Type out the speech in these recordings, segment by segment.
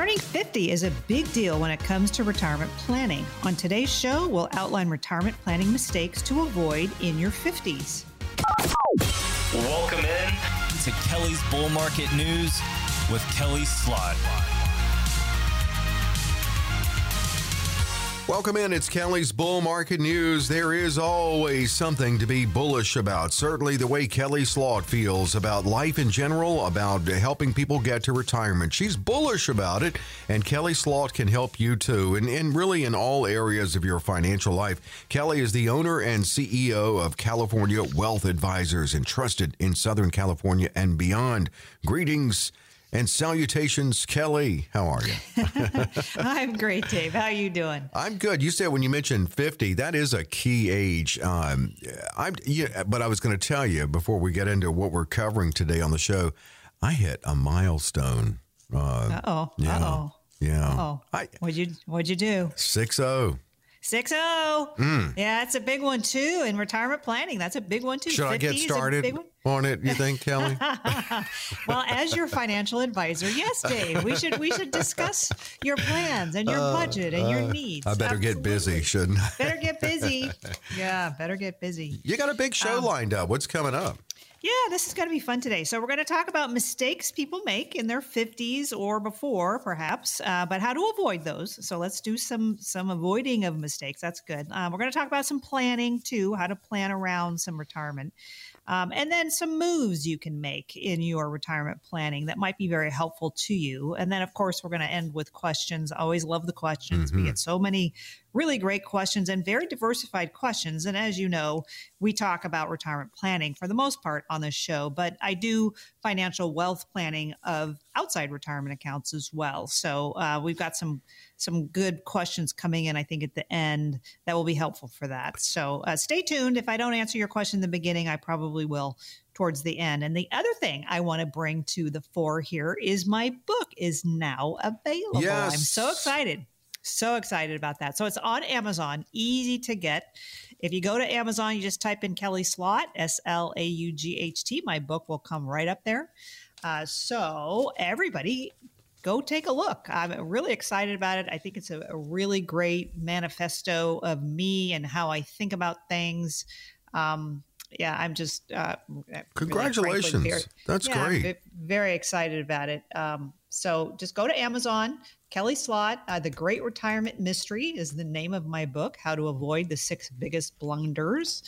Turning 50 is a big deal when it comes to retirement planning. On today's show, we'll outline retirement planning mistakes to avoid in your 50s. Welcome in to Kelly's Bull Market News with Kelly Slaught. Welcome in. It's Kelly's Bull Market News. There is always something to be bullish about. Certainly, the way Kelly Slaught feels about life in general, about helping people get to retirement. She's bullish about it, and Kelly Slaught can help you too, and, and really in all areas of your financial life. Kelly is the owner and CEO of California Wealth Advisors, entrusted in Southern California and beyond. Greetings and salutations, Kelly. How are you? I'm great, Dave. How are you doing? I'm good. You said when you mentioned 50, that is a key age. Um, I'm, yeah, but I was going to tell you before we get into what we're covering today on the show, I hit a milestone. Uh oh. Yeah. Uh oh. Yeah. Oh. What'd you What'd you do? Six zero. Six zero. Mm. Yeah, that's a big one too in retirement planning. That's a big one too. Should I get 50 is a started on it? You think, Kelly? well, as your financial advisor, yes, Dave. We should we should discuss your plans and your budget and your needs. Uh, I better get busy, shouldn't I? Better get busy. Yeah, better get busy. You got a big show Um, lined up. What's coming up? Yeah, this is going to be fun today. So, we're going to talk about mistakes people make in their 50s or before, perhaps, uh, but how to avoid those. So, let's do some some avoiding of mistakes. That's good. Um, we're going to talk about some planning too, how to plan around some retirement. Um, and then some moves you can make in your retirement planning that might be very helpful to you. And then, of course, we're going to end with questions. I always love the questions. We Mhm. get so many really great questions and very diversified questions. And as you know, we talk about retirement planning for the most part on this show, but I do financial wealth planning of outside retirement accounts as well. So uh, we've got some some good questions coming in. I think at the end that will be helpful for that. So uh, stay tuned. If I don't answer your question in the beginning, I probably will towards the end. And the other thing I want to bring to the fore here is my book is now available. Yes. I'm so excited. So excited about that. So it's on Amazon, easy to get. If you go to Amazon, you just type in Kelly Slaught, S L A U G H T. My book will come right up there. Uh, so everybody, go take a look. I'm really excited about it. I think it's a, a really great manifesto of me and how I think about things. Um, yeah, I'm just uh, really, frankly, Congratulations. very- That's yeah, I'm great. very excited about it. Um, so just go to Amazon. Kelly Slaught, uh, The Great Retirement Mystery is the name of my book, How to Avoid the Six Biggest Blunders.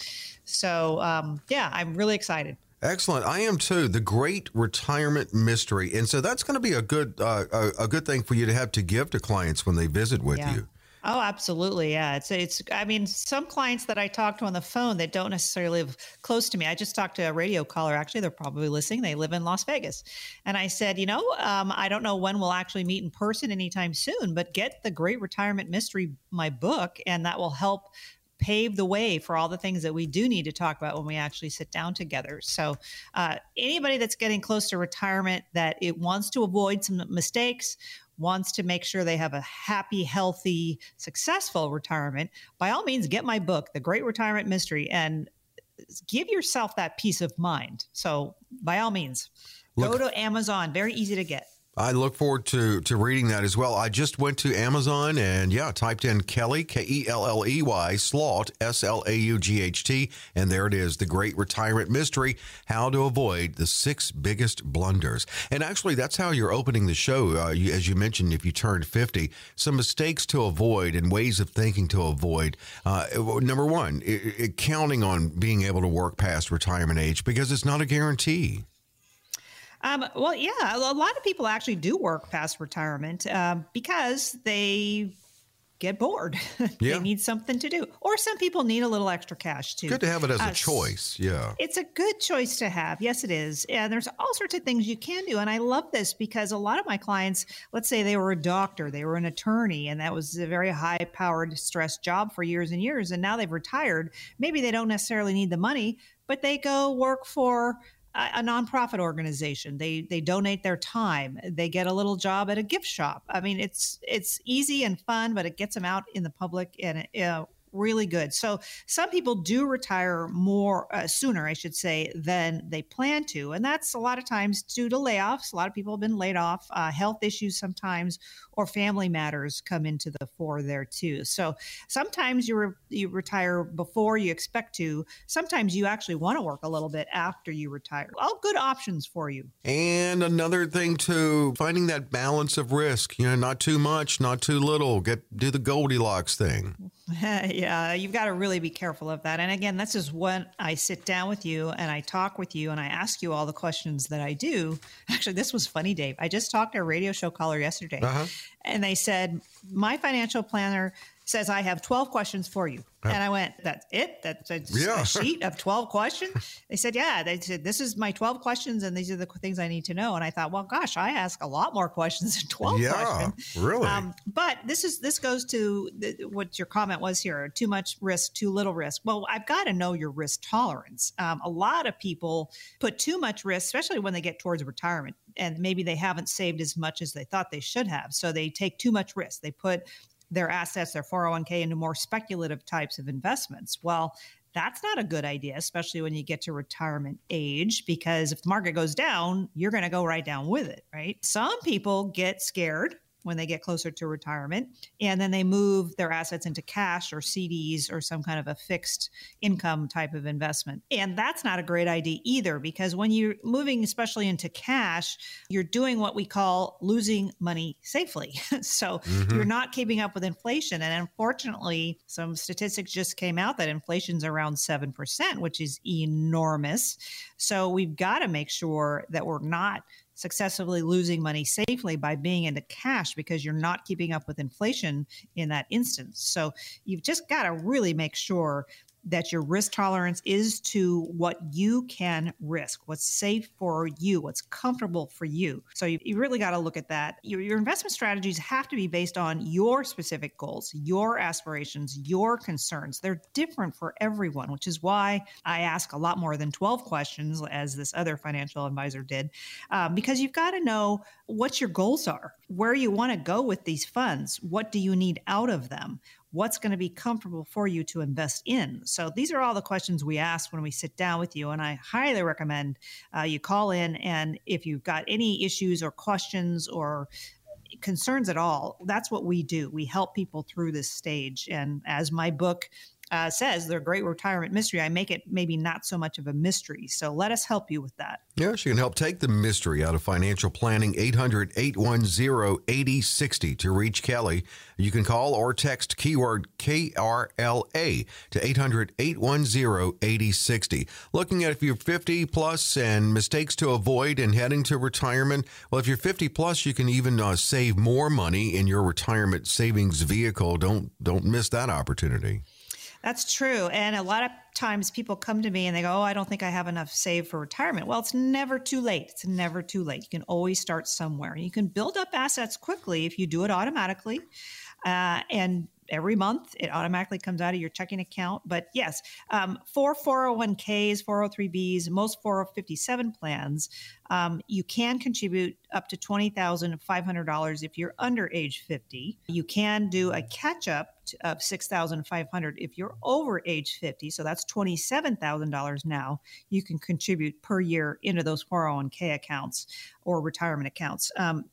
So, um, yeah, I'm really excited. Excellent. I am too. The Great Retirement Mystery, and so that's going to be a good uh, a, a good thing for you to have to give to clients when they visit with Yeah. you. Oh, absolutely. Yeah. It's, it's, I mean, some clients that I talk to on the phone that don't necessarily live close to me. I just talked to a radio caller. Actually, they're probably listening. They live in Las Vegas. And I said, you know, um, I don't know when we'll actually meet in person anytime soon, but get the Great Retirement Mystery, my book, and that will help pave the way for all the things that we do need to talk about when we actually sit down together. So, uh, anybody that's getting close to retirement that it wants to avoid some mistakes, wants to make sure they have a happy, healthy, successful retirement, by all means, get my book, The Great Retirement Mystery, and give yourself that peace of mind. So, by all means, Look- go to Amazon. Very easy to get. I look forward to to reading that as well. I just went to Amazon and yeah, typed in Kelly K E L L E Y Slaught S L A U G H T, and there it is, the Great Retirement Mystery: How to Avoid the Six Biggest Blunders. And actually, that's how you're opening the show, uh, you, as you mentioned. If you turned fifty, some mistakes to avoid and ways of thinking to avoid. Uh, number one, i i counting on being able to work past retirement age because it's not a guarantee. Um, well, yeah, a lot of people actually do work past retirement um, because they get bored. Yeah. they need something to do, or some people need a little extra cash too. Good to have it as Uh, a choice. Yeah. It's a good choice to have. Yes, it is. And there's all sorts of things you can do. And I love this because a lot of my clients, let's say they were a doctor, they were an attorney, and that was a very high powered, stressed job for years and years. And now they've retired. Maybe they don't necessarily need the money, but they go work for a, nonprofit organization. They they donate their time. They get a little job at a gift shop. I mean, it's it's easy and fun, but it gets them out in the public and uh, really good. So some people do retire more uh, sooner, I should say, than they plan to, and that's a lot of times due to layoffs. A lot of people have been laid off, uh, health issues sometimes, or family matters come into the fore there too. So sometimes you re- you retire before you expect to. Sometimes you actually want to work a little bit after you retire. All good options for you. And another thing too, finding that balance of risk. You know, not too much, not too little. Get do the Goldilocks thing. yeah, you've got to really be careful of that. And again, this is when I sit down with you and I talk with you and I ask you all the questions that I do. Actually, this was funny, Dave. I just talked to a radio show caller yesterday, uh-huh. and they said, My financial planner says, I have 12 questions for you. And I went, that's it? That's a, yeah. a, sheet of 12 questions? They said, yeah. They said, this is my 12 questions and these are the things I need to know. And I thought, well, gosh, I ask a lot more questions than 12 yeah, questions. really. Um, but this is, this goes to the, what your comment was here, too much risk, too little risk. Well, I've got to know your risk tolerance. Um, a lot of people put too much risk, especially when they get towards retirement and maybe they haven't saved as much as they thought they should have. So they take too much risk. They put their assets, their 401k, into more speculative types of investments. Well, that's not a good idea, especially when you get to retirement age, because if the market goes down, you're going to go right down with it, right? Some people get scared when they get closer to retirement. And then they move their assets into cash or CDs or some kind of a fixed income type of investment. And that's not a great idea either, because when you're moving, especially into cash, you're doing what we call losing money safely. so mm-hmm. you're not keeping up with inflation. And unfortunately, some statistics just came out that inflation's around 7%, which is enormous. So we've got to make sure that we're not successfully losing money safely by being into cash because you're not keeping up with inflation in that instance. So you've just got to really make sure that your risk tolerance is to what you can risk, what's safe for you, what's comfortable for you. So you, you really got to look at that. Your, your investment strategies have to be based on your specific goals, your aspirations, your concerns. They're different for everyone, which is why I ask a lot more than 12 questions, as this other financial advisor did, um, because you've got to know what your goals are, where you want to go with these funds, what do you need out of them? What's going to be comfortable for you to invest in? So these are all the questions we ask when we sit down with you. And I highly recommend uh, you call in. And if you've got any issues or questions or concerns at all, that's what we do. We help people through this stage. And as my book uh, says their great retirement mystery, I make it maybe not so much of a mystery. So let us help you with that. Yes, you can help take the mystery out of financial planning. 800 810 8060 to reach Kelly. You can call or text keyword KRLA to 800 810 8060. Looking at if you're 50 plus and mistakes to avoid and heading to retirement. Well, if you're 50 plus, you can even uh, save more money in your retirement savings vehicle. Don't don't miss that opportunity. That's true. And a lot of times people come to me and they go, Oh, I don't think I have enough saved for retirement. Well, it's never too late. It's never too late. You can always start somewhere. You can build up assets quickly if you do it automatically. Uh, and every month. It automatically comes out of your checking account. But yes, um, for 401ks, 403bs, most 457 plans, um, you can contribute up to $20,500 if you're under age 50. You can do a catch up of 6500 if you're over age 50 so that's $27000 now you can contribute per year into those 401k accounts or retirement accounts um,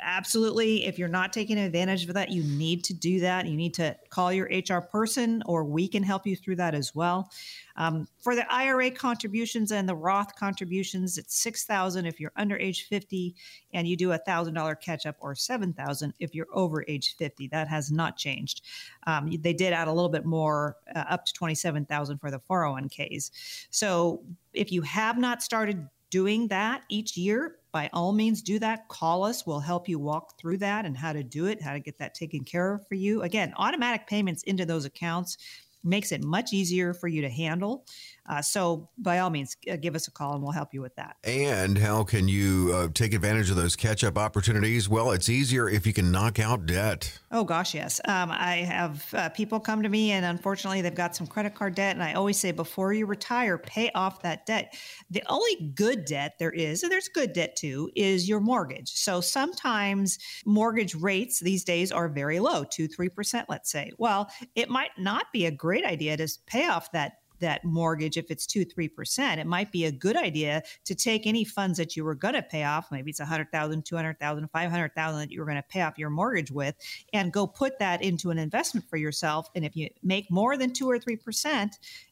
absolutely, if you're not taking advantage of that, you need to do that. You need to call your HR person, or we can help you through that as well. Um, for the IRA contributions and the Roth contributions, it's six thousand if you're under age fifty, and you do a thousand dollar catch up, or seven thousand if you're over age fifty. That has not changed. Um, they did add a little bit more, uh, up to twenty seven thousand for the four hundred oh one ks. So if you have not started doing that each year, by all means do that. Call us. We'll help you walk through that and how to do it, how to get that taken care of for you. Again, automatic payments into those accounts makes it much easier for you to handle. Uh, so, by all means, uh, give us a call and we'll help you with that. And how can you uh, take advantage of those catch up opportunities? Well, it's easier if you can knock out debt. Oh, gosh, yes. Um, I have uh, people come to me, and unfortunately, they've got some credit card debt. And I always say, before you retire, pay off that debt. The only good debt there is, and there's good debt too, is your mortgage. So, sometimes mortgage rates these days are very low, 2 3%, let's say. Well, it might not be a great great idea to pay off that that mortgage if it's 2 3% it might be a good idea to take any funds that you were going to pay off maybe it's 100000 200000 500000 that you were going to pay off your mortgage with and go put that into an investment for yourself. And if you make more than 2 or 3%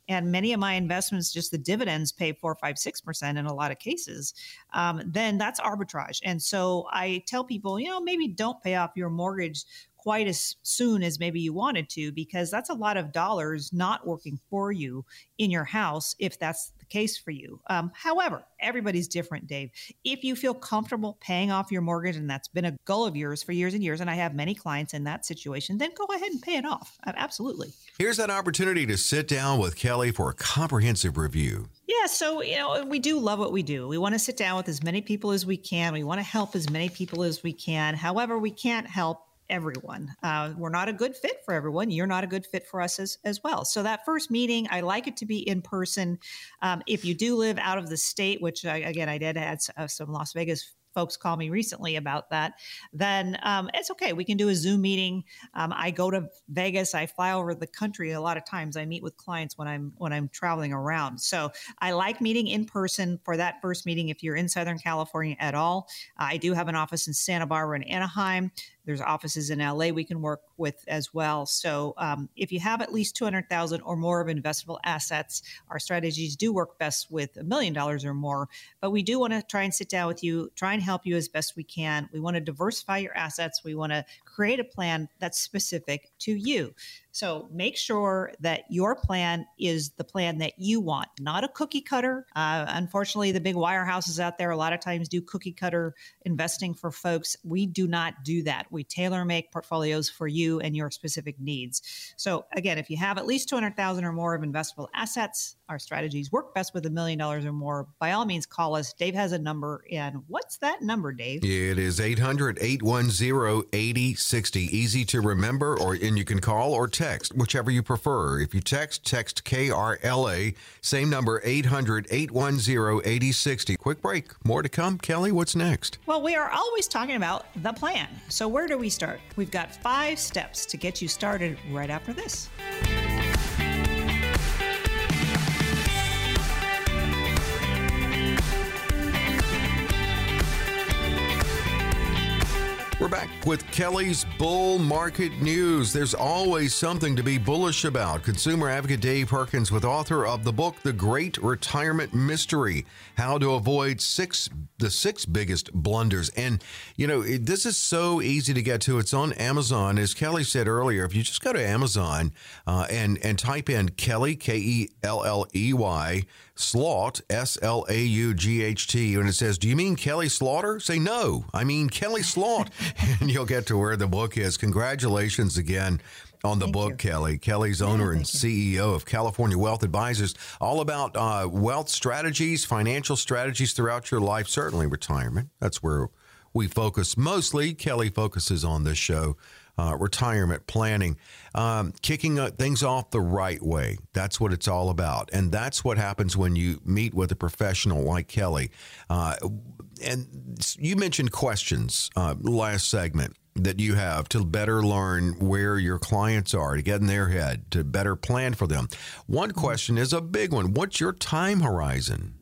and many of my investments just the dividends pay four five six percent in a lot of cases um, then that's arbitrage. And so i tell people you know maybe don't pay off your mortgage quite as soon as maybe you wanted to, because that's a lot of dollars not working for you in your house if that's the case for you. Um, however, everybody's different, Dave. If you feel comfortable paying off your mortgage, and that's been a goal of yours for years and years, and I have many clients in that situation, then go ahead and pay it off. Absolutely. Here's that opportunity to sit down with Kelly for a comprehensive review. Yeah, so you know, we do love what we do. We want to sit down with as many people as we can. We want to help as many people as we can. However, we can't help everyone. Uh, we're not a good fit for everyone. You're not a good fit for us as, as well. So that first meeting, I like it to be in person. Um, if you do live out of the state, which I, again I did had uh, some Las Vegas folks call me recently about that, then um, it's okay. We can do a Zoom meeting. Um, I go to Vegas. I fly over the country a lot of times. I meet with clients when I'm when I'm traveling around. So I like meeting in person for that first meeting. If you're in Southern California at all, I do have an office in Santa Barbara and Anaheim. There's offices in LA we can work with as well. So um, if you have at least 200,000 or more of investable assets, our strategies do work best with a million dollars or more. But we do want to try and sit down with you, try and help you as best we can. We want to diversify your assets. We want to create a plan that's specific to you. So make sure that your plan is the plan that you want, not a cookie cutter. Uh, unfortunately, the big wirehouses out there a lot of times do cookie cutter investing for folks. We do not do that. We tailor make portfolios for you and your specific needs. So again, if you have at least 200,000 or more of investable assets, our strategies work best with a million dollars or more. By all means, call us. Dave has a number. And what's that number, Dave? It is 800 810 8060. Easy to remember, or and you can call or text text, whichever you prefer. If you text, text KRLA, same number 800 810 8060. Quick break. More to come. Kelly, what's next? Well, we are always talking about the plan. So, where do we start? We've got five steps to get you started right after this. We're back with Kelly's Bull Market News. There's always something to be bullish about. Consumer advocate Dave Perkins, with author of the book The Great Retirement Mystery: How to Avoid Six the Six Biggest Blunders. And you know, it, this is so easy to get to. It's on Amazon, as Kelly said earlier. If you just go to Amazon uh, and and type in Kelly K E L L E Y Slaught, S L A U G H T, and it says, Do you mean Kelly Slaughter? Say no, I mean Kelly Slaught. and you'll get to where the book is. Congratulations again on the Thank book, you. Kelly. Kelly's owner yeah, and CEO of California Wealth Advisors, all about uh, wealth strategies, financial strategies throughout your life, certainly retirement. That's where we focus mostly. Kelly focuses on this show uh, retirement planning, um, kicking uh, things off the right way. That's what it's all about. And that's what happens when you meet with a professional like Kelly. Uh, and you mentioned questions uh, last segment that you have to better learn where your clients are, to get in their head, to better plan for them. One question is a big one. What's your time horizon?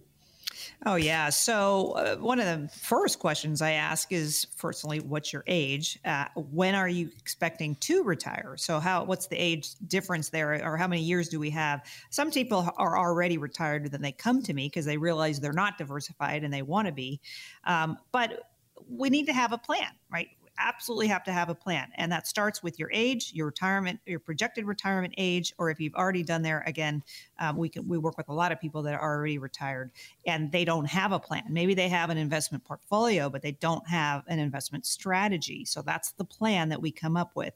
Oh, yeah. So, uh, one of the first questions I ask is firstly, what's your age? Uh, when are you expecting to retire? So, how what's the age difference there, or how many years do we have? Some people are already retired, then they come to me because they realize they're not diversified and they want to be. Um, but we need to have a plan, right? Absolutely have to have a plan. And that starts with your age, your retirement, your projected retirement age, or if you've already done there, again, um, we can we work with a lot of people that are already retired and they don't have a plan. Maybe they have an investment portfolio, but they don't have an investment strategy. So that's the plan that we come up with.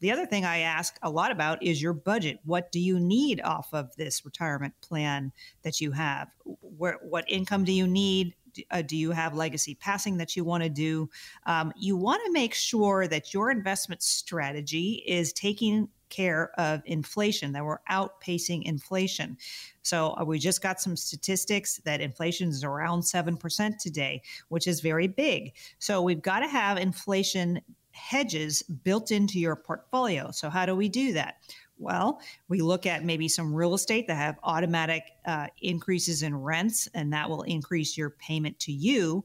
The other thing I ask a lot about is your budget. What do you need off of this retirement plan that you have? Where, what income do you need? Uh, do you have legacy passing that you want to do? Um, you want to make sure that your investment strategy is taking care of inflation, that we're outpacing inflation. So uh, we just got some statistics that inflation is around 7% today, which is very big. So we've got to have inflation hedges built into your portfolio. So how do we do that? Well, we look at maybe some real estate that have automatic uh, increases in rents, and that will increase your payment to you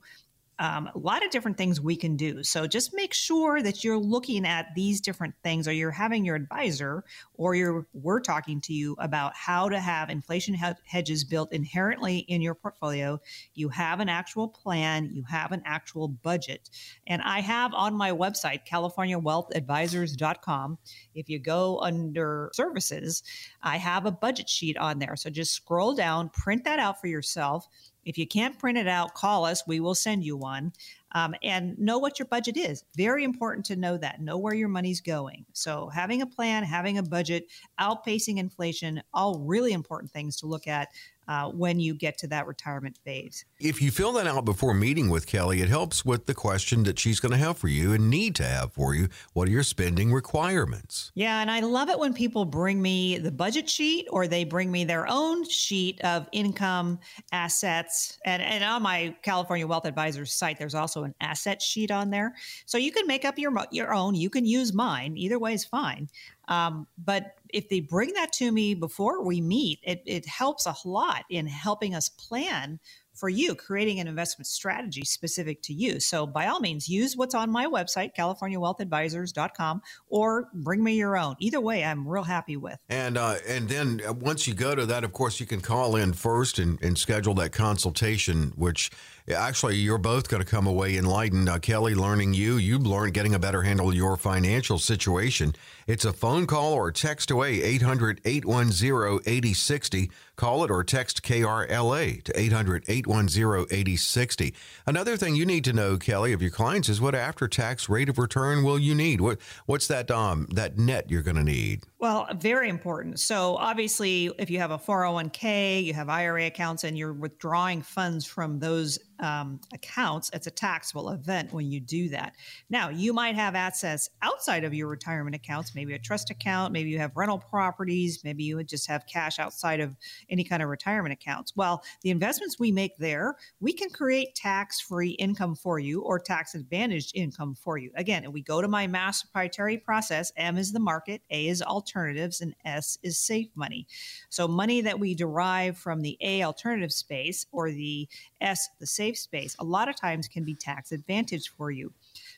um, a lot of different things we can do. So just make sure that you're looking at these different things, or you're having your advisor, or you're we're talking to you about how to have inflation hedges built inherently in your portfolio. You have an actual plan, you have an actual budget, and I have on my website CaliforniaWealthAdvisors.com. If you go under services, I have a budget sheet on there. So just scroll down, print that out for yourself if you can't print it out, call us. We will send you one. Um, and know what your budget is. Very important to know that. Know where your money's going. So, having a plan, having a budget, outpacing inflation, all really important things to look at uh, when you get to that retirement phase. If you fill that out before meeting with Kelly, it helps with the question that she's going to have for you and need to have for you. What are your spending requirements? Yeah, and I love it when people bring me the budget sheet or they bring me their own sheet of income, assets. And, and on my California Wealth Advisors site, there's also an asset sheet on there. So you can make up your, your own. You can use mine. Either way is fine. Um, but if they bring that to me before we meet, it, it helps a lot in helping us plan for you, creating an investment strategy specific to you. So, by all means, use what's on my website, CaliforniaWealthAdvisors.com, or bring me your own. Either way, I'm real happy with. And uh, and then uh, once you go to that, of course, you can call in first and, and schedule that consultation, which actually you're both going to come away enlightened. Uh, Kelly, learning you, you learn getting a better handle of your financial situation. It's a phone call or text away 800 810 8060. Call it or text KRLA to 800 810 8060. Another thing you need to know, Kelly, of your clients is what after tax rate of return will you need? What What's that, um, that net you're going to need? Well, very important. So, obviously, if you have a 401k, you have IRA accounts, and you're withdrawing funds from those um, accounts, it's a taxable event when you do that. Now, you might have assets outside of your retirement accounts, maybe a trust account, maybe you have rental properties, maybe you just have cash outside of any kind of retirement accounts. Well, the investments we make there, we can create tax free income for you or tax advantaged income for you. Again, if we go to my mass proprietary process, M is the market, A is alternatives, and S is safe money. So, money that we derive from the A alternative space or the S, the safe space, a lot of times can be tax advantage for you.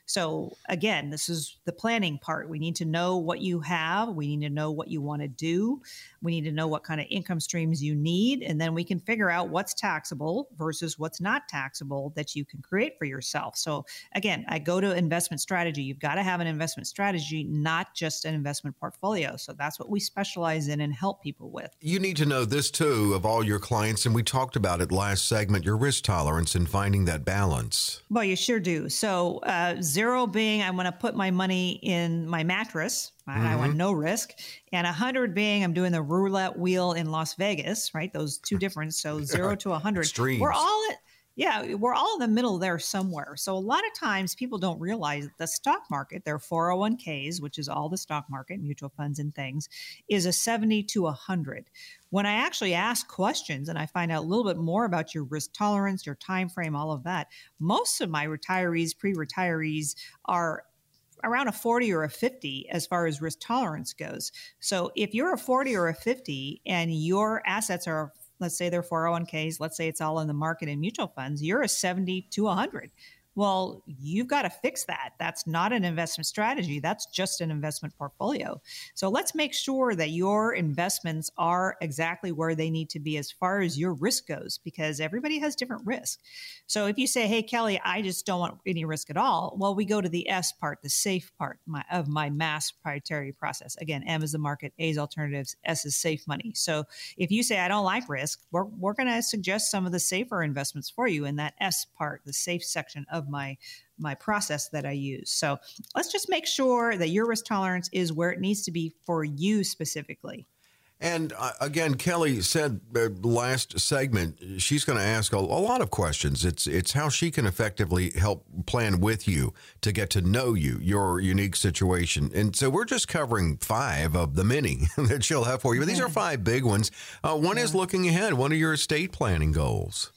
So, again, this is the planning part. We need to know what you have. We need to know what you want to do. We need to know what kind of income streams you need. And then we can figure out what's taxable versus what's not taxable that you can create for yourself. So, again, I go to investment strategy. You've got to have an investment strategy, not just an investment portfolio. So, that's what we specialize in and help people with. You need to know this too of all your clients. And we talked about it last segment your risk tolerance and finding that balance. Well, you sure do. So, uh, Zero being I want to put my money in my mattress. Mm-hmm. I want mm-hmm. no risk. And 100 being I'm doing the roulette wheel in Las Vegas, right? Those two different. So zero to 100. Extremes. We're all at, yeah, eh, we're all in the middle there somewhere. So a lot of times people don't realize that the stock market, their 401ks, which is all the stock market, mutual funds and things, is a 70 to 100 when I actually ask questions and I find out a little bit more about your risk tolerance, your time frame, all of that, most of my retirees, pre-retirees are around a 40 or a 50 as far as risk tolerance goes. So if you're a 40 or a 50 and your assets are let's say they're 401ks, let's say it's all in the market and mutual funds, you're a 70 to 100. Well, you've got to fix that. That's not an investment strategy. That's just an investment portfolio. So let's make sure that your investments are exactly where they need to be as far as your risk goes, because everybody has different risk. So if you say, "Hey, Kelly, I just don't want any risk at all," well, we go to the S part, the safe part my, of my mass proprietary process. Again, M is the market, A is alternatives, S is safe money. So if you say, "I don't like risk," we're we're going to suggest some of the safer investments for you in that S part, the safe section of of my my process that I use. So let's just make sure that your risk tolerance is where it needs to be for you specifically. And uh, again, Kelly said uh, last segment she's going to ask a, a, lot of questions. It's it's how she can effectively help plan with you to get to know you, your unique situation. And so we're just covering five of the many that she'll have for you. But these are five big ones. Uh, one yeah. is looking ahead. What are your estate planning goals?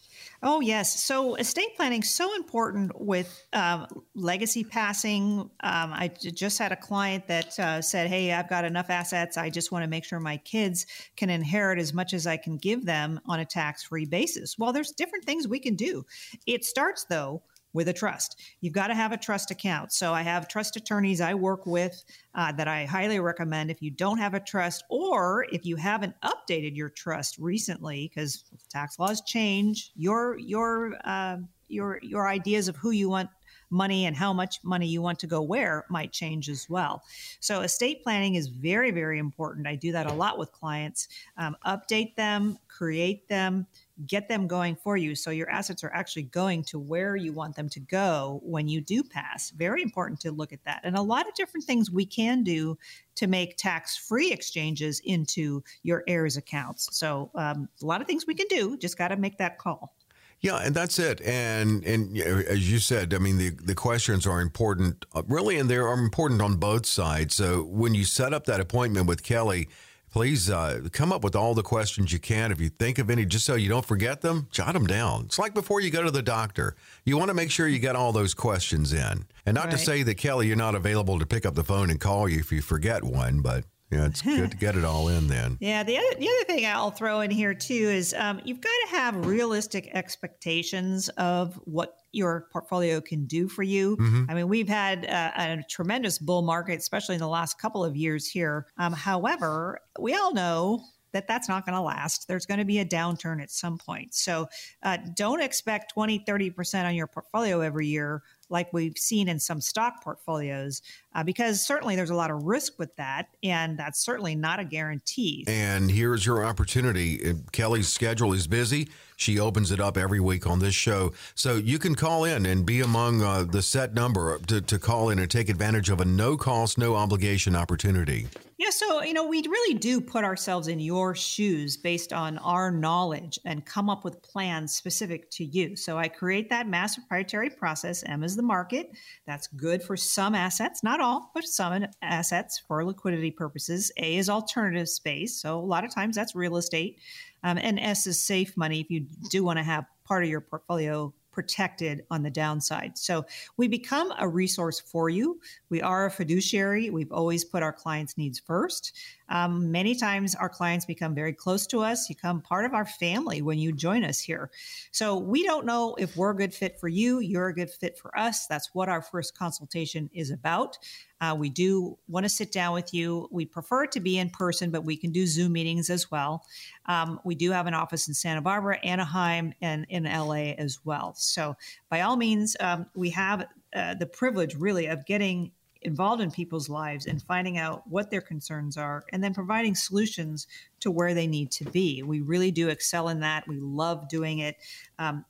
Oh, yes. So estate planning so important with um, legacy passing. Um, I just had a client that uh, said, Hey, I've got enough assets. I just want to make sure my kids can inherit as much as I can give them on a tax free basis. Well, there's different things we can do. It starts, though, with a trust. You've got to have a trust account. So I have trust attorneys I work with uh, that I highly recommend if you don't have a trust or if you haven't updated your trust recently because tax laws change. Your your uh, your your ideas of who you want money and how much money you want to go where might change as well. So, estate planning is very, very important. I do that a lot with clients. Um, update them, create them, get them going for you so your assets are actually going to where you want them to go when you do pass. Very important to look at that. And a lot of different things we can do to make tax free exchanges into your heirs accounts. So, um, a lot of things we can do, just got to make that call. Yeah, and that's it. And and as you said, I mean the the questions are important, uh, really, and they are important on both sides. So when you set up that appointment with Kelly, please uh, come up with all the questions you can. If you think of any, just so you don't forget them, jot them down. It's like before you go to the doctor. You want to make sure you get all those questions in. And not right. to say that, Kelly, you're not available to pick up the phone and call you if you forget one, but yeah, it's good to get it all in then. Yeah, the other the other thing I'll throw in here too is um, you've got to have realistic expectations of what your portfolio can do for you. Mm-hmm. I mean, we've had a, a, tremendous bull market, especially in the last couple of years here. Um, however, we all know that that's not going to last. There's going to be a downturn at some point. So uh, don't expect 20, 30% on your portfolio every year like we've seen in some stock portfolios, uh, because certainly there's a lot of risk with that, and that's certainly not a guarantee. And here's your opportunity. Kelly's schedule is busy. She opens it up every week on this show. So you can call in and be among uh, the set number to, to call in and take advantage of a no cost, no obligation opportunity. Yeah, so, you know, we really do put ourselves in your shoes based on our knowledge and come up with plans specific to you. So I create that mass proprietary process, M is the market. That's good for some assets, not all, but some assets for liquidity purposes. A is alternative space. So a lot of times that's real estate. Um, and S is safe money if you do want to have part of your portfolio protected on the downside. So we become a resource for you. We are a fiduciary. We've always put our clients' needs first. Um, many times our clients become very close to us. You become part of our family when you join us here. So we don't know if we're a good fit for you. You're a good fit for us. That's what our first consultation is about. Uh, we do want to sit down with you. We prefer to be in person, but we can do Zoom meetings as well. Um, we do have an office in Santa Barbara, Anaheim, and in LA as well. So, by all means, um, we have uh, the privilege really of getting involved in people's lives and finding out what their concerns are and then providing solutions to where they need to be. We really do excel in that. We love doing it. Um,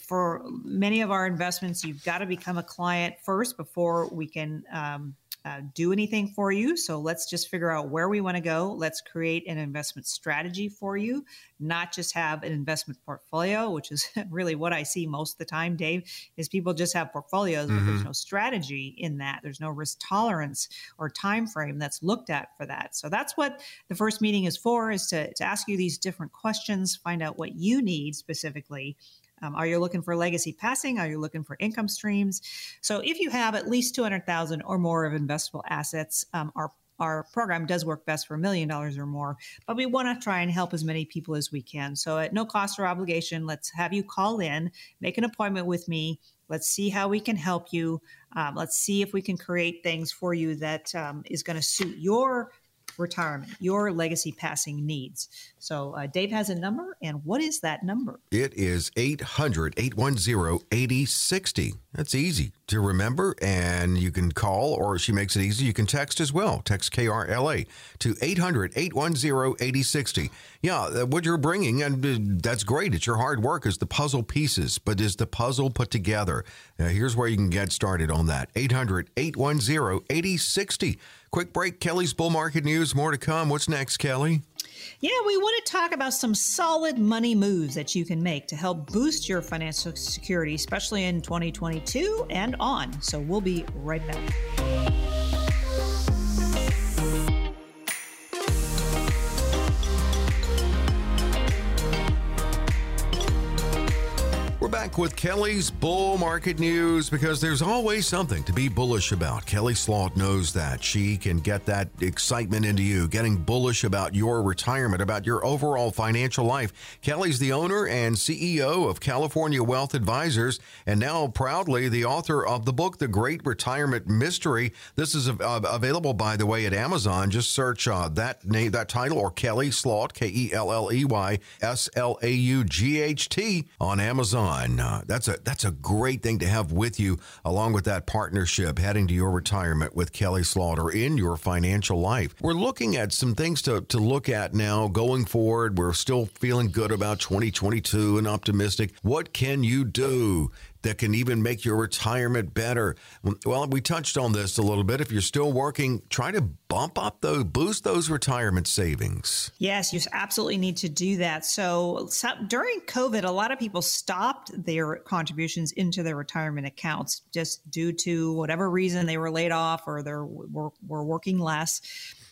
for many of our investments, you've got to become a client first before we can. Um, uh, do anything for you. So let's just figure out where we want to go. Let's create an investment strategy for you, not just have an investment portfolio, which is really what I see most of the time, Dave, is people just have portfolios, mm-hmm. but there's mm-hmm. no strategy in that. There's no risk tolerance or time frame that's looked at for that. So that's what the first meeting is for, is to, to ask you these different questions, find out what you need specifically um, are you looking for legacy passing? Are you looking for income streams? So if you have at least 200,000 or more of investable assets, um, our our program does work best for a million dollars or more, but we want to try and help as many people as we can. So at no cost or obligation, let's have you call in, make an appointment with me. Let's see how we can help you. Um, let's see if we can create things for you that um, is going to suit your retirement, your legacy passing needs. So, uh, Dave has a number, and what is that number? It is 800 810 8060. That's easy to remember, and you can call, or she makes it easy. You can text as well. Text KRLA to 800 810 8060. Yeah, uh, what you're bringing, and uh, that's great. It's your hard work, is the puzzle pieces, but is the puzzle put together? Now, here's where you can get started on that 800 810 8060. Quick break. Kelly's Bull Market News. More to come. What's next, Kelly? Yeah, we want to talk about some solid money moves that you can make to help boost your financial security, especially in 2022 and on. So we'll be right back. Back with Kelly's Bull Market News because there's always something to be bullish about. Kelly Slaught knows that. She can get that excitement into you, getting bullish about your retirement, about your overall financial life. Kelly's the owner and CEO of California Wealth Advisors, and now proudly the author of the book, The Great Retirement Mystery. This is available, by the way, at Amazon. Just search uh, that name, that title, or Kelly Slaught, K E L L E Y S L A U G H T on Amazon. Uh, that's a that's a great thing to have with you, along with that partnership heading to your retirement with Kelly Slaughter in your financial life. We're looking at some things to, to look at now going forward. We're still feeling good about 2022 and optimistic. What can you do that can even make your retirement better. Well, we touched on this a little bit. If you're still working, try to bump up those, boost those retirement savings. Yes, you absolutely need to do that. So, so during COVID, a lot of people stopped their contributions into their retirement accounts just due to whatever reason they were laid off or they were, were working less.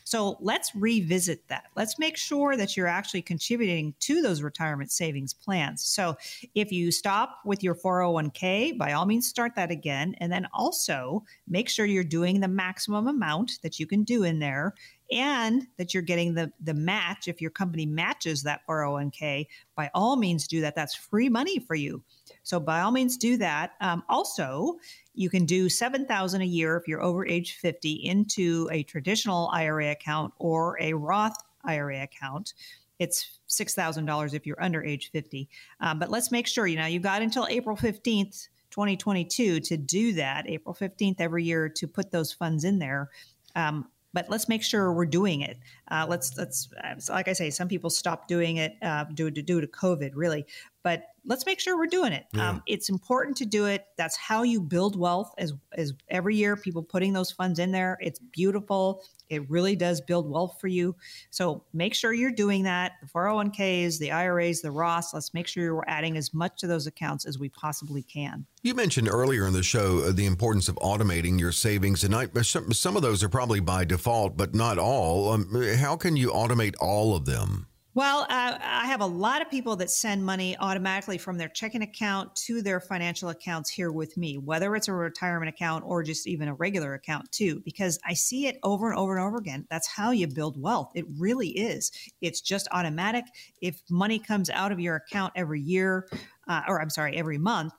So let's revisit that. Let's make sure that you're actually contributing to those retirement savings plans. So if you stop with your 401k, by all means, start that again. And then also make sure you're doing the maximum amount that you can do in there and that you're getting the the match if your company matches that 401k by all means do that that's free money for you so by all means do that um, also you can do 7000 a year if you're over age 50 into a traditional IRA account or a Roth IRA account. It's $6,000 if you're under age 50. Um, but let's make sure, you know, you've got until April 15th, 2022 to do that, April 15th every year to put those funds in there. Um, but let's make sure we're doing it. Uh, let's let's like I say, some people stop doing it uh, due to due to COVID, really. But let's make sure we're doing it. Yeah. Um, it's important to do it. That's how you build wealth. As as every year, people putting those funds in there. It's beautiful. It really does build wealth for you. So make sure you're doing that. The 401ks, the IRAs, the Roths. Let's make sure we're adding as much to those accounts as we possibly can. You mentioned earlier in the show uh, the importance of automating your savings, and I, some, some of those are probably by default, but not all. Um, how can you automate all of them? Well, uh, I have a lot of people that send money automatically from their checking account to their financial accounts here with me, whether it's a retirement account or just even a regular account too, because I see it over and over and over again. That's how you build wealth. It really is. It's just automatic. If money comes out of your account every year, uh, or I'm sorry, every month,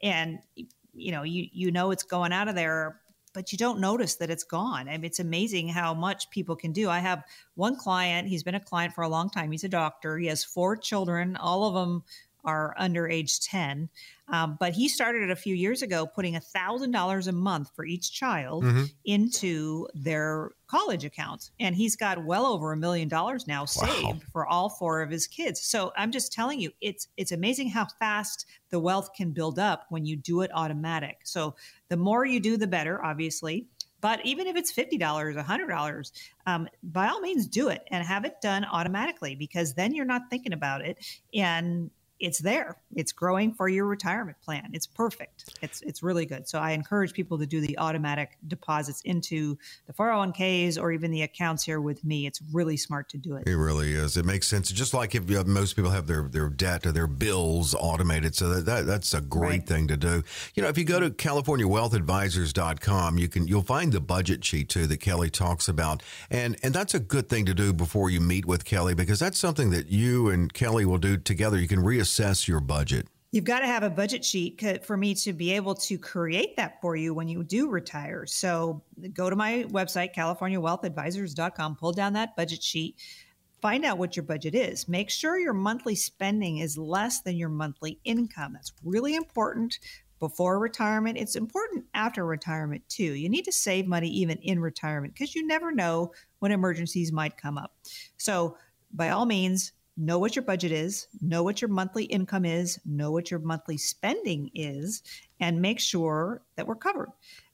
and you know you you know it's going out of there but you don't notice that it's gone. I mean, it's amazing how much people can do. I have one client, he's been a client for a long time. He's a doctor. He has four children, all of them are under age 10. Um, but he started a few years ago putting $1,000 a month for each child mm-hmm. into their college accounts. And he's got well over a million dollars now saved for all four of his kids. So I'm just telling you, it's it's amazing how fast the wealth can build up when you do it automatic. So the more you do, the better, obviously. But even if it's $50, $100, um, by all means do it and have it done automatically because then you're not thinking about it. And it's there. It's growing for your retirement plan. It's perfect. It's it's really good. So I encourage people to do the automatic deposits into the 401ks or even the accounts here with me. It's really smart to do it. It really is. It makes sense. Just like if you have, most people have their their debt or their bills automated, so that, that that's a great right. thing to do. You know, if you go to CaliforniaWealthAdvisors.com, you can you'll find the budget sheet too that Kelly talks about, and and that's a good thing to do before you meet with Kelly because that's something that you and Kelly will do together. You can reassess assess your budget? You've got to have a budget sheet for me to be able to create that for you when you do retire. So go to my website, CaliforniaWealthAdvisors.com, pull down that budget sheet, find out what your budget is. Make sure your monthly spending is less than your monthly income. That's really important before retirement. It's important after retirement too. You need to save money even in retirement because you never know when emergencies might come up. So, by all means, know what your budget is, know what your monthly income is, know what your monthly spending is, and make sure that we're covered.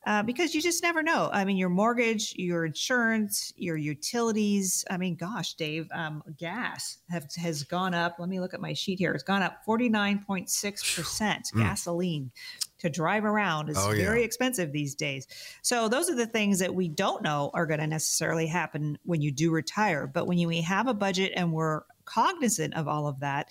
Uh, because you just never know. I mean, your mortgage, your insurance, your utilities. I mean, gosh, Dave, um, gas have, has gone up. Let me look at my sheet here. It's gone up 49.6%. Mm. Gasoline to drive around is oh, yeah. very expensive these days. So, those are the things that we don't know are going to necessarily happen when you do retire. But when you, we have a budget and we're cognizant of all of that,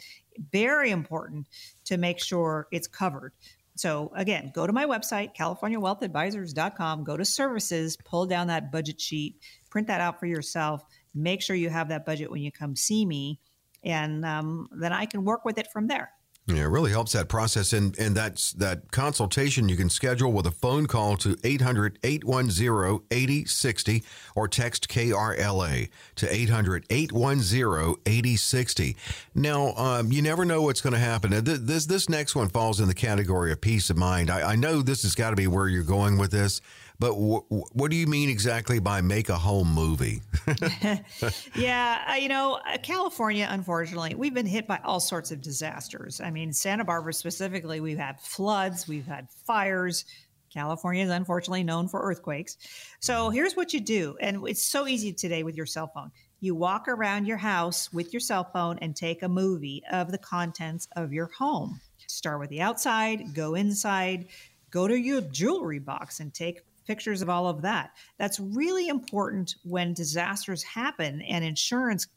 Very important to make sure it's covered. So again, go to my website, californiawealthadvisors.com, go to services, pull down that budget sheet, print that out for yourself. Make sure you have that budget when you come see me, and um, then I can work with it from there. Yeah, it really helps that process. And, and that's that consultation you can schedule with a phone call to 800 810 8060 or text KRLA to 800 810 8060. Now, um, you never know what's going to happen. This, this next one falls in the category of peace of mind. I, I know this has got to be where you're going with this. But w- what do you mean exactly by make a home movie? yeah, you know, uh, California, unfortunately, we've been hit by all sorts of disasters. I mean, Santa Barbara specifically, we've had floods, we've had fires. California is unfortunately known for earthquakes. So here's what you do, and it's so easy today with your cell phone. You walk around your house with your cell phone and take a movie of the contents of your home. Start with the outside, go inside, go to your jewelry box and take pictures of all of that. That's really important when disasters happen and insurance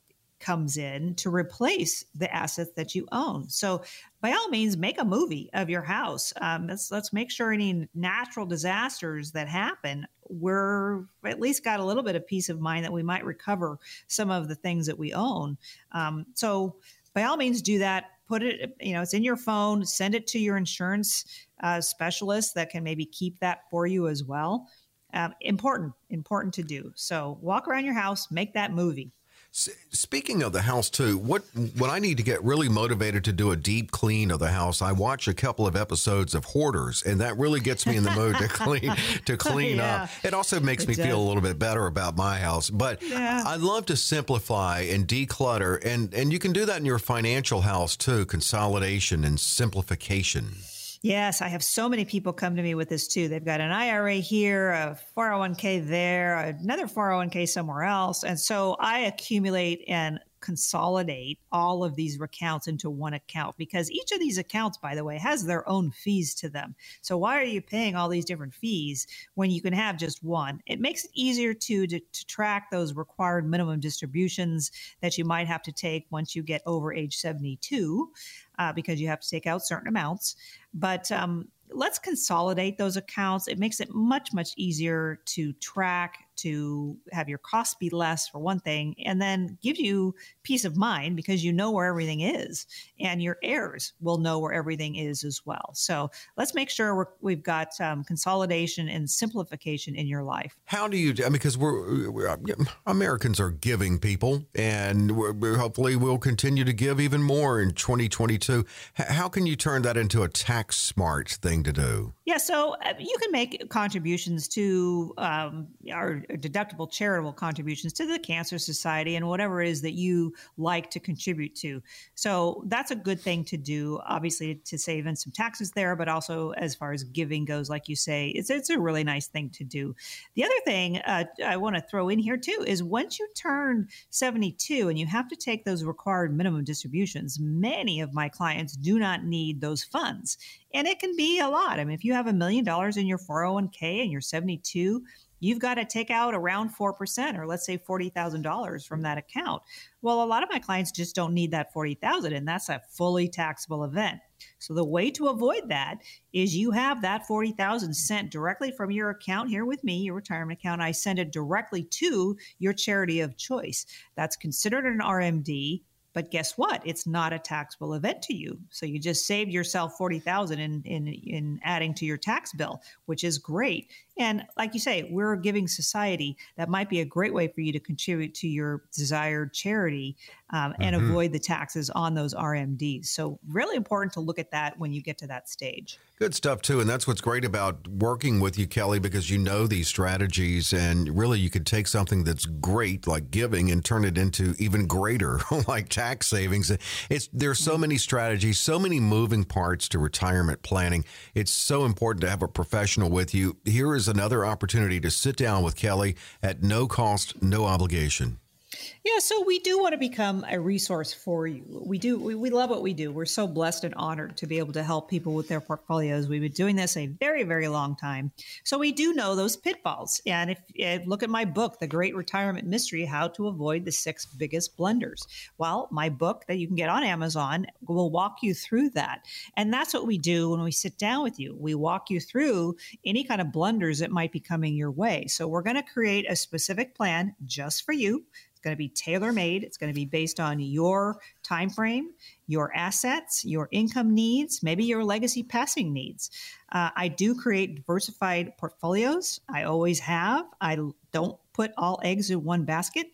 comes in to replace the assets that you own. So, by all means, make a movie of your house. Um, let's let's make sure any natural disasters that happen, we're at least got a little bit of peace of mind that we might recover some of the things that we own. Um, so, by all means, do that. Put it, you know, it's in your phone. Send it to your insurance uh, specialists that can maybe keep that for you as well. Um, important, important to do. So walk around your house, make that movie. Speaking of the house too, what when I need to get really motivated to do a deep clean of the house, I watch a couple of episodes of Hoarders, and that really gets me in the mood to clean to clean yeah. up. It also makes it me does. feel a little bit better about my house. But yeah. I love to simplify and declutter, and and you can do that in your financial house too, consolidation and simplification. Yes, I have so many people come to me with this too. They've got an IRA here, a 401k there, another 401k somewhere else. And so I accumulate and consolidate all of these accounts into one account because each of these accounts, by the way, has their own fees to them. So why are you paying all these different fees when you can have just one? It makes it easier to, to, to track those required minimum distributions that you might have to take once you get over age 72 uh, because you have to take out certain amounts. But um, let's consolidate those accounts. It makes it much, much easier to track, to have your costs be less for one thing, and then give you peace of mind because you know where everything is, and your heirs will know where everything is as well. So let's make sure we have got um, consolidation and simplification in your life. How do you? I mean, because we're, we're, Americans are giving people, and we're, hopefully we'll continue to give even more in 2022. How can you turn that into a tax smart thing to do? Yeah, so uh, you can make contributions to um, our deductible charitable contributions to the Cancer Society and whatever it is that you like to contribute to. So that's a good thing to do, obviously, to save in some taxes there, but also as far as giving goes, like you say, it's, it's a really nice thing to do. The other thing uh, I want to throw in here too is once you turn 72 and you have to take those required minimum distributions, many of my clients do not need those funds. And it can be a lot. I mean, if you have a million dollars in your 401k and you're 72, you've got to take out around 4% or let's say $40,000 from that account. Well, a lot of my clients just don't need that 40,000 and that's a fully taxable event. So the way to avoid that is you have that 40,000 sent directly from your account here with me, your retirement account. I send it directly to your charity of choice. That's considered an RMD but guess what? It's not a taxable event to you. So you just saved yourself 40,000 in, in in adding to your tax bill, which is great. And like you say, we're a giving society. That might be a great way for you to contribute to your desired charity um, and mm-hmm. avoid the taxes on those RMDs. So really important to look at that when you get to that stage. Good stuff too, and that's what's great about working with you, Kelly, because you know these strategies, and really you could take something that's great like giving and turn it into even greater, like tax savings. It's there's so many strategies, so many moving parts to retirement planning. It's so important to have a professional with you. Here is another opportunity to sit down with Kelly at no cost, no obligation. Yeah, so we do want to become a resource for you. We do. We, we love what we do. We're so blessed and honored to be able to help people with their portfolios. We've been doing this a very, very long time. So we do know those pitfalls. And if, if look at my book, The Great Retirement Mystery: How to Avoid the Six Biggest Blunders. Well, my book that you can get on Amazon will walk you through that. And that's what we do when we sit down with you. We walk you through any kind of blunders that might be coming your way. So we're going to create a specific plan just for you going to be tailor made. It's going to be based on your time frame, your assets, your income needs, maybe your legacy passing needs. Uh, I do create diversified portfolios. I always have. I don't put all eggs in one basket.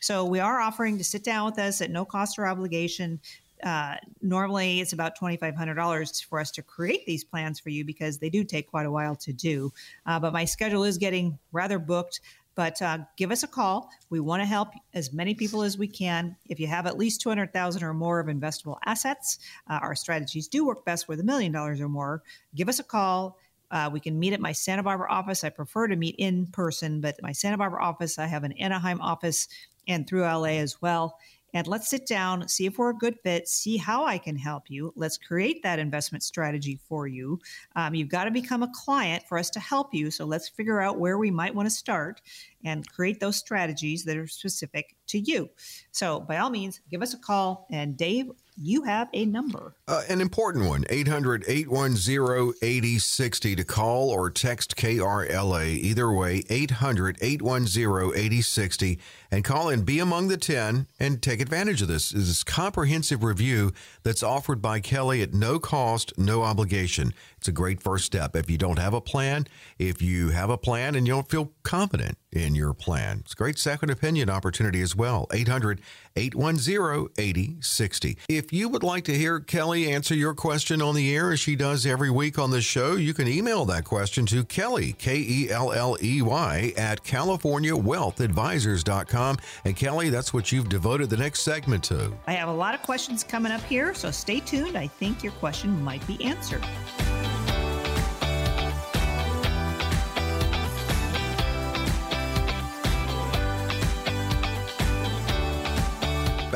So we are offering to sit down with us at no cost or obligation. Uh, normally, it's about $2,500 for us to create these plans for you because they do take quite a while to do. Uh, but my schedule is getting rather booked. But uh, give us a call. We want to help as many people as we can. If you have at least 200,000 or more of investable assets, uh, our strategies do work best with a million dollars or more. Give us a call. Uh, we can meet at my Santa Barbara office. I prefer to meet in person, but my Santa Barbara office, I have an Anaheim office and through LA as well and let's sit down, see if we're a good fit, see how I can help you. Let's create that investment strategy for you. Um, you've got to become a client for us to help you. So let's figure out where we might want to start and create those strategies that are specific to you. So by all means, give us a call. And Dave, you have a number. Uh, an important one 800 810 8060 to call or text KRLA. Either way, 800 810 8060 and call in be among the 10 and take advantage of this. This comprehensive review that's offered by Kelly at no cost, no obligation. It's a great first step. If you don't have a plan, if you have a plan and you don't feel confident in your plan, it's a great second opinion opportunity as well. 800 810 8060. If you would like to hear Kelly answer your question on the air as she does every week on the show, you can email that question to Kelly, K E L L E Y, at CaliforniaWealthAdvisors.com. And Kelly, that's what you've devoted the next segment to. I have a lot of questions coming up here, so stay tuned. I think your question might be answered.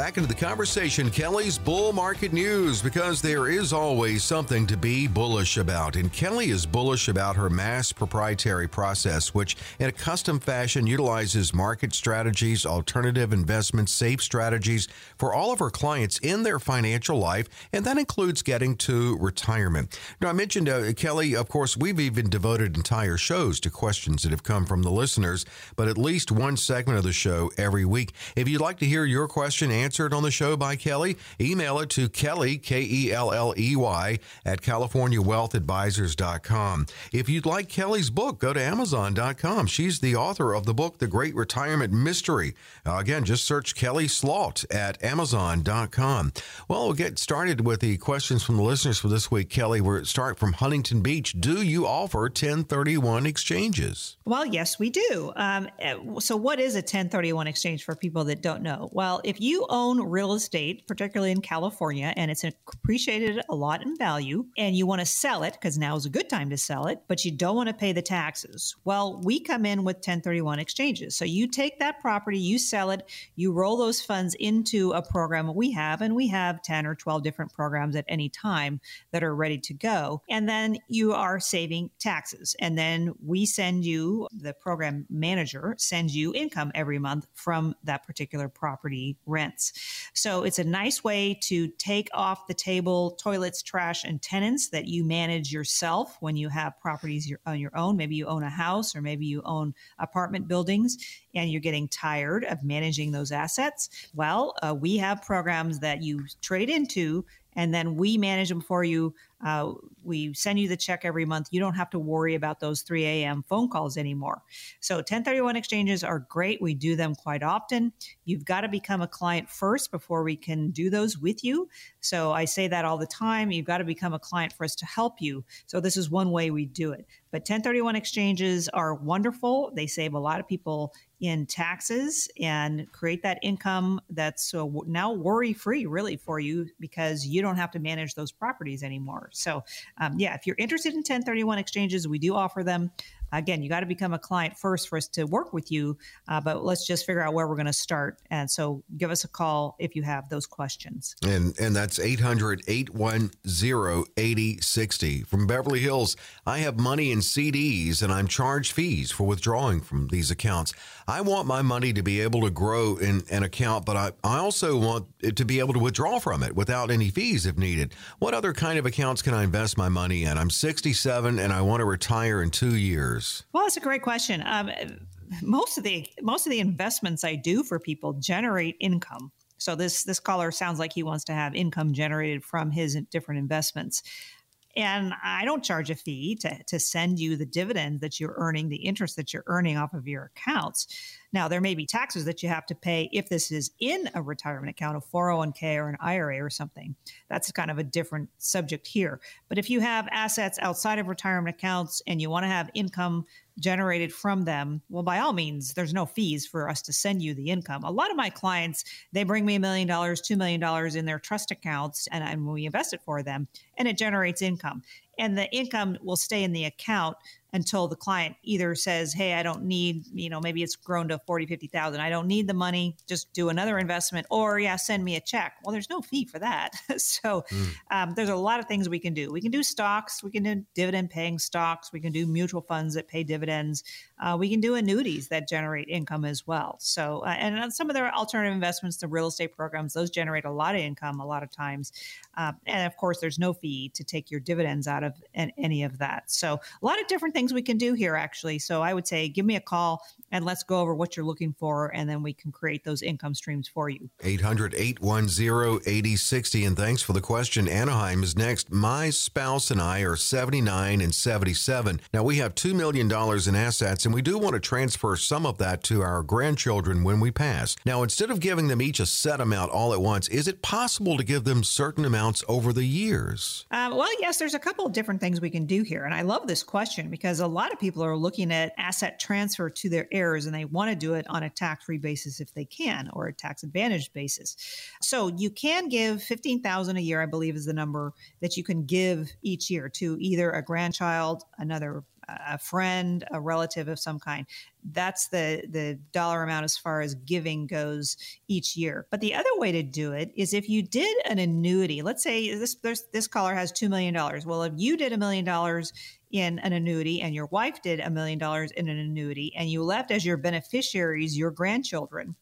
Back into the conversation, Kelly's bull market news, because there is always something to be bullish about. And Kelly is bullish about her mass proprietary process, which in a custom fashion utilizes market strategies, alternative investments, safe strategies for all of her clients in their financial life. And that includes getting to retirement. Now, I mentioned uh, Kelly, of course, we've even devoted entire shows to questions that have come from the listeners, but at least one segment of the show every week. If you'd like to hear your question answered on the show by Kelly, email it to Kelly, K E L L E Y, at CaliforniaWealthAdvisors.com. If you'd like Kelly's book, go to Amazon.com. She's the author of the book, The Great Retirement Mystery. Uh, again, just search Kelly Slaught at Amazon.com. Well, we'll get started with the questions from the listeners for this week. Kelly, we're start from Huntington Beach. Do you offer 1031 exchanges? Well, yes, we do. Um, so, what is a 1031 exchange for people that don't know? Well, if you own real estate, particularly in California, and it's appreciated a lot in value, and you want to sell it because now is a good time to sell it, but you don't want to pay the taxes. Well, we come in with 1031 exchanges. So you take that property, you sell it, you roll those funds into a program we have, and we have 10 or 12 different programs at any time that are ready to go. And then you are saving taxes. And then we send you, the program manager sends you income every month from that particular property rents. So it's a nice way to take off the table toilets, trash, and tenants that you manage yourself when you have properties on your own. Maybe you own a house or maybe you own apartment buildings and you're getting tired of managing those assets. Well, uh, we have programs that you trade into and then we manage them for you. Uh, we send you the check every month. You don't have to worry about those 3 a.m. phone calls anymore. So 1031 exchanges are great. We do them quite often. You've got to become a client first before we can do those with you. So I say that all the time. You've got to become a client for us to help you. So this is one way we do it. But 1031 exchanges are wonderful. They save a lot of people in taxes and create that income that's uh, now worry free, really, for you because you don't have to manage those properties anymore. So, um, yeah, if you're interested in 1031 exchanges, we do offer them. Again, you got to become a client first for us to work with you. Uh, but let's just figure out where we're going to start. And so give us a call if you have those questions. And and that's 800 810 8060. From Beverly Hills, I have money in CDs and I'm charged fees for withdrawing from these accounts. I want my money to be able to grow in an account, but I, I also want it to be able to withdraw from it without any fees if needed. What other kind of accounts can I invest my money in? I'm 67 and I want to retire in two years. Well, that's a great question. Um, most of the most of the investments I do for people generate income. So this this caller sounds like he wants to have income generated from his different investments. And I don't charge a fee to, to send you the dividends that you're earning, the interest that you're earning off of your accounts. Now, there may be taxes that you have to pay if this is in a retirement account, a 401k or an IRA or something. That's kind of a different subject here. But if you have assets outside of retirement accounts and you want to have income generated from them, well, by all means, there's no fees for us to send you the income. A lot of my clients, they bring me a million dollars, two million dollars in their trust accounts, and, and we invest it for them, and it generates income. And the income will stay in the account until the client either says, Hey, I don't need, you know, maybe it's grown to 40, 50,000. I don't need the money. Just do another investment or yeah, send me a check. Well, there's no fee for that. so mm. um, there's a lot of things we can do. We can do stocks. We can do dividend paying stocks. We can do mutual funds that pay dividends. Uh, we can do annuities that generate income as well. So, uh, and some of their alternative investments, the real estate programs, those generate a lot of income a lot of times. Uh, and of course, there's no fee to take your dividends out of any of that. So, a lot of different things we can do here, actually. So, I would say give me a call and let's go over what you're looking for, and then we can create those income streams for you. 800 810 8060. And thanks for the question. Anaheim is next. My spouse and I are 79 and 77. Now, we have $2 million in assets, and we do want to transfer some of that to our grandchildren when we pass. Now, instead of giving them each a set amount all at once, is it possible to give them certain amounts over the years? Uh, well, yes, there's a couple of different things we can do here. And I love this question because a lot of people are looking at asset transfer to their heirs heirs and they want to do it on a tax free basis if they can or a tax advantaged basis. So you can give 15,000 a year, I believe is the number that you can give each year to either a grandchild, another a friend, a relative of some kind. That's the the dollar amount as far as giving goes each year. But the other way to do it is if you did an annuity. Let's say this this caller has two million dollars. Well, if you did a million dollars in an annuity and your wife did a million dollars in an annuity and you left as your beneficiaries your grandchildren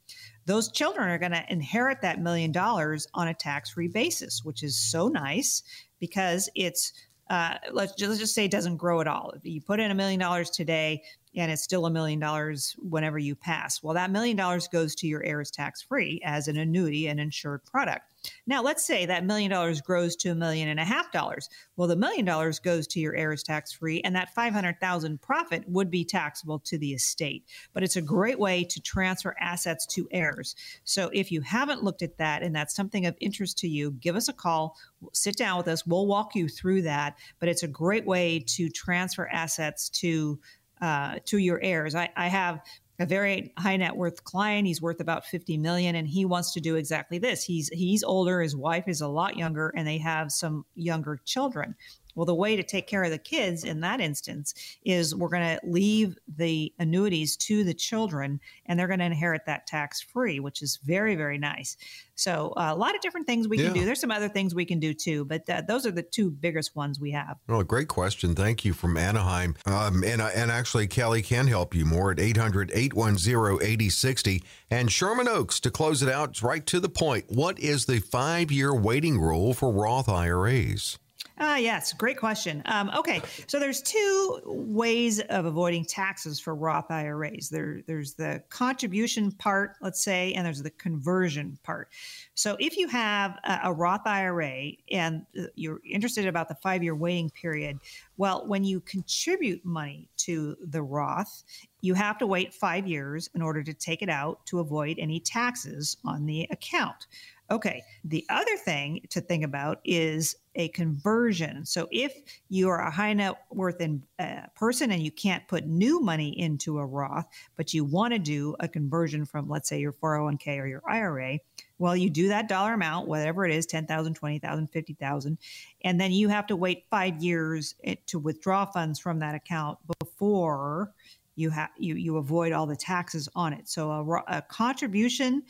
those children are going to inherit that million dollars on a tax-free basis which is so nice because it's uh, let's, just, let's just say it doesn't grow at all. You put in a million dollars today, and it's still a million dollars whenever you pass. Well, that million dollars goes to your heirs tax free as an annuity and insured product. Now, let's say that million dollars grows to a million and a half dollars. Well, the million dollars goes to your heirs tax free, and that 500,000 profit would be taxable to the estate. But it's a great way to transfer assets to heirs. So if you haven't looked at that and that's something of interest to you, give us a call, sit down with us, we'll walk you through that. But it's a great way to transfer assets to uh, to your heirs. I, I have a very high net worth client. He's worth about 50 million and he wants to do exactly this. He's he's older, his wife is a lot younger and they have some younger children. Well, the way to take care of the kids in that instance is we're going to leave the annuities to the children and they're going to inherit that tax free, which is very, very nice. So, uh, a lot of different things we yeah. can do. There's some other things we can do too, but uh, those are the two biggest ones we have. Well, great question. Thank you from Anaheim. Um, and, uh, and actually, Kelly can help you more at 800 810 8060. And Sherman Oaks, to close it out, right to the point. What is the five year waiting rule for Roth IRAs? Ah, yes, great question. Um, okay, so there's two ways of avoiding taxes for Roth IRAs. There, there's the contribution part, let's say, and there's the conversion part. So if you have a, a Roth IRA and you're interested about the five-year waiting period, well, when you contribute money to the Roth, you have to wait five years in order to take it out to avoid any taxes on the account. Okay. The other thing to think about is a conversion. So if you are a high net worth in, uh, person and you can't put new money into a Roth, but you want to do a conversion from, let's say, your 401k or your IRA, well, you do that dollar amount, whatever it is 10,000, 20,000, 50,000, and then you have to wait five years eh, to withdraw funds from that account before you have you you avoid all the taxes on it. So a, a contribution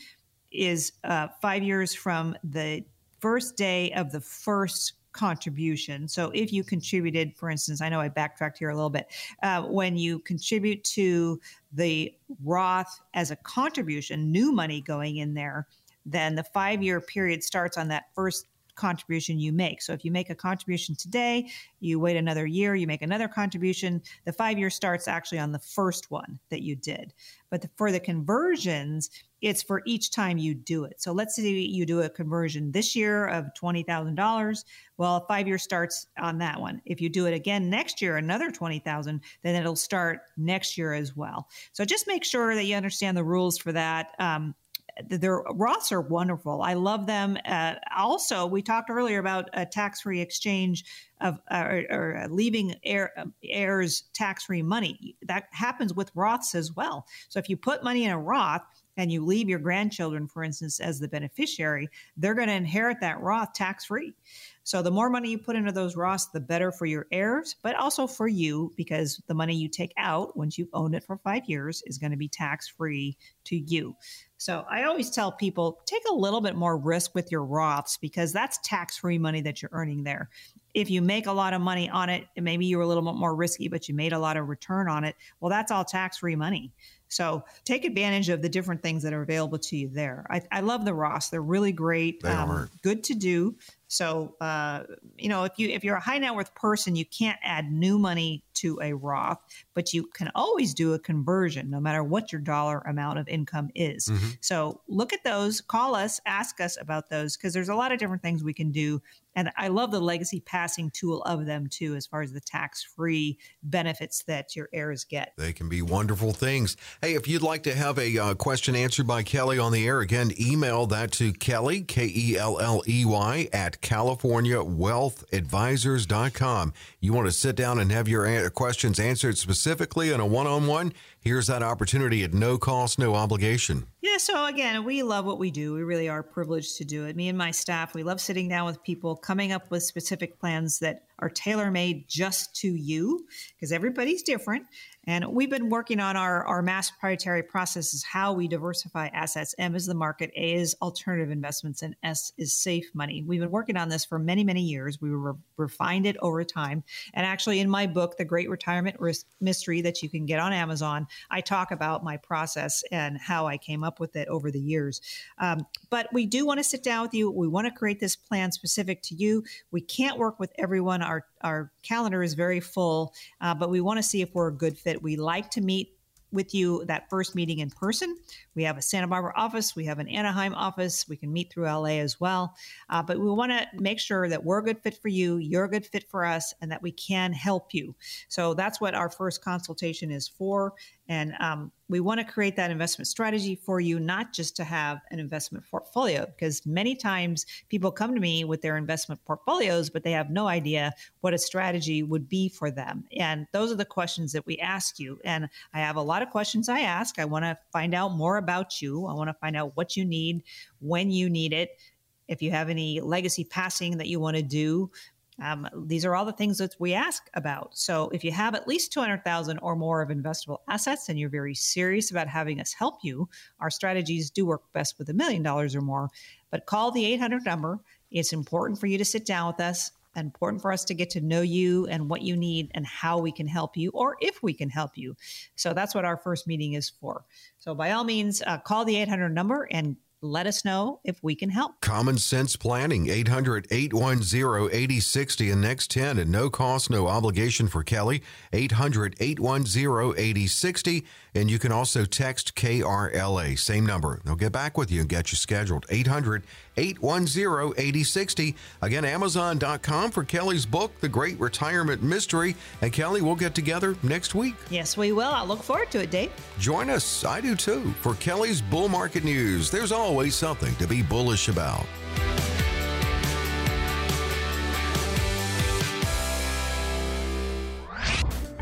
is uh, five years from the first day of the first contribution. So if you contributed, for instance, I know I backtracked here a little bit, uh, when you contribute to the Roth as a contribution, new money going in there, then the five year period starts on that first contribution you make. So if you make a contribution today, you wait another year, you make another contribution, the five year starts actually on the first one that you did. But the, for the conversions, it's for each time you do it. So let's say you do a conversion this year of $20,000. Well, five year starts on that one. If you do it again next year, another 20,000, then it'll start next year as well. So just make sure that you understand the rules for that. Um, their Roths are wonderful. I love them. Uh, also, we talked earlier about a tax-free exchange of uh, or, or, leaving heir, heirs tax-free money. That happens with Roths as well. So if you put money in a Roth and you leave your grandchildren, for instance, as the beneficiary, they're going to inherit that Roth tax-free. So the more money you put into those Roths, the better for your heirs, but also for you because the money you take out once you've owned it for five years is going to be tax-free to you. So I always tell people take a little bit more risk with your Roths because that's tax free money that you're earning there. If you make a lot of money on it, maybe you were a little bit more risky, but you made a lot of return on it. Well, that's all tax free money. So take advantage of the different things that are available to you there. I, I love the Roths; they're really great, they um, are. good to do. So, uh, you know, if you if you're a high net worth person, you can't add new money to a Roth, but you can always do a conversion, no matter what your dollar amount of income is. Mm-hmm. So, look at those, call us, ask us about those because there's a lot of different things we can do and I love the legacy passing tool of them too, as far as the tax free benefits that your heirs get. They can be wonderful things. Hey, if you'd like to have a uh, question answered by Kelly on the air, again, email that to Kelly, K E L L E Y, at CaliforniaWealthAdvisors.com. You want to sit down and have your questions answered specifically in a one on one? Here's that opportunity at no cost, no obligation. Yeah, so again, we love what we do. We really are privileged to do it. Me and my staff, we love sitting down with people, coming up with specific plans that are tailor made just to you because everybody's different. And we've been working on our, our mass proprietary processes, how we diversify assets. M is the market, A is alternative investments, and S is safe money. We've been working on this for many, many years. We re- refined it over time. And actually, in my book, The Great Retirement Risk Mystery, that you can get on Amazon, I talk about my process and how I came up with it over the years. Um, but we do want to sit down with you. We want to create this plan specific to you. We can't work with everyone. Our our calendar is very full, uh, but we want to see if we're a good fit. We like to meet with you that first meeting in person. We have a Santa Barbara office, we have an Anaheim office, we can meet through LA as well. Uh, but we want to make sure that we're a good fit for you, you're a good fit for us, and that we can help you. So that's what our first consultation is for. And um, we want to create that investment strategy for you, not just to have an investment portfolio, because many times people come to me with their investment portfolios, but they have no idea what a strategy would be for them. And those are the questions that we ask you. And I have a lot of questions I ask. I want to find out more about you, I want to find out what you need, when you need it. If you have any legacy passing that you want to do, um, these are all the things that we ask about. So if you have at least 200,000 or more of investable assets and you're very serious about having us help you, our strategies do work best with a million dollars or more. But call the 800 number. It's important for you to sit down with us important for us to get to know you and what you need and how we can help you or if we can help you. So that's what our first meeting is for. So by all means, uh, call the 800 number and let us know if we can help. Common Sense Planning, 800 810 8060 and next 10 and no cost, no obligation for Kelly, 800 810 8060. And you can also text KRLA, same number. They'll get back with you and get you scheduled, 800 810 8060. Again, Amazon.com for Kelly's book, The Great Retirement Mystery. And Kelly, we'll get together next week. Yes, we will. I look forward to it, Dave. Join us. I do too. For Kelly's Bull Market News, there's always something to be bullish about.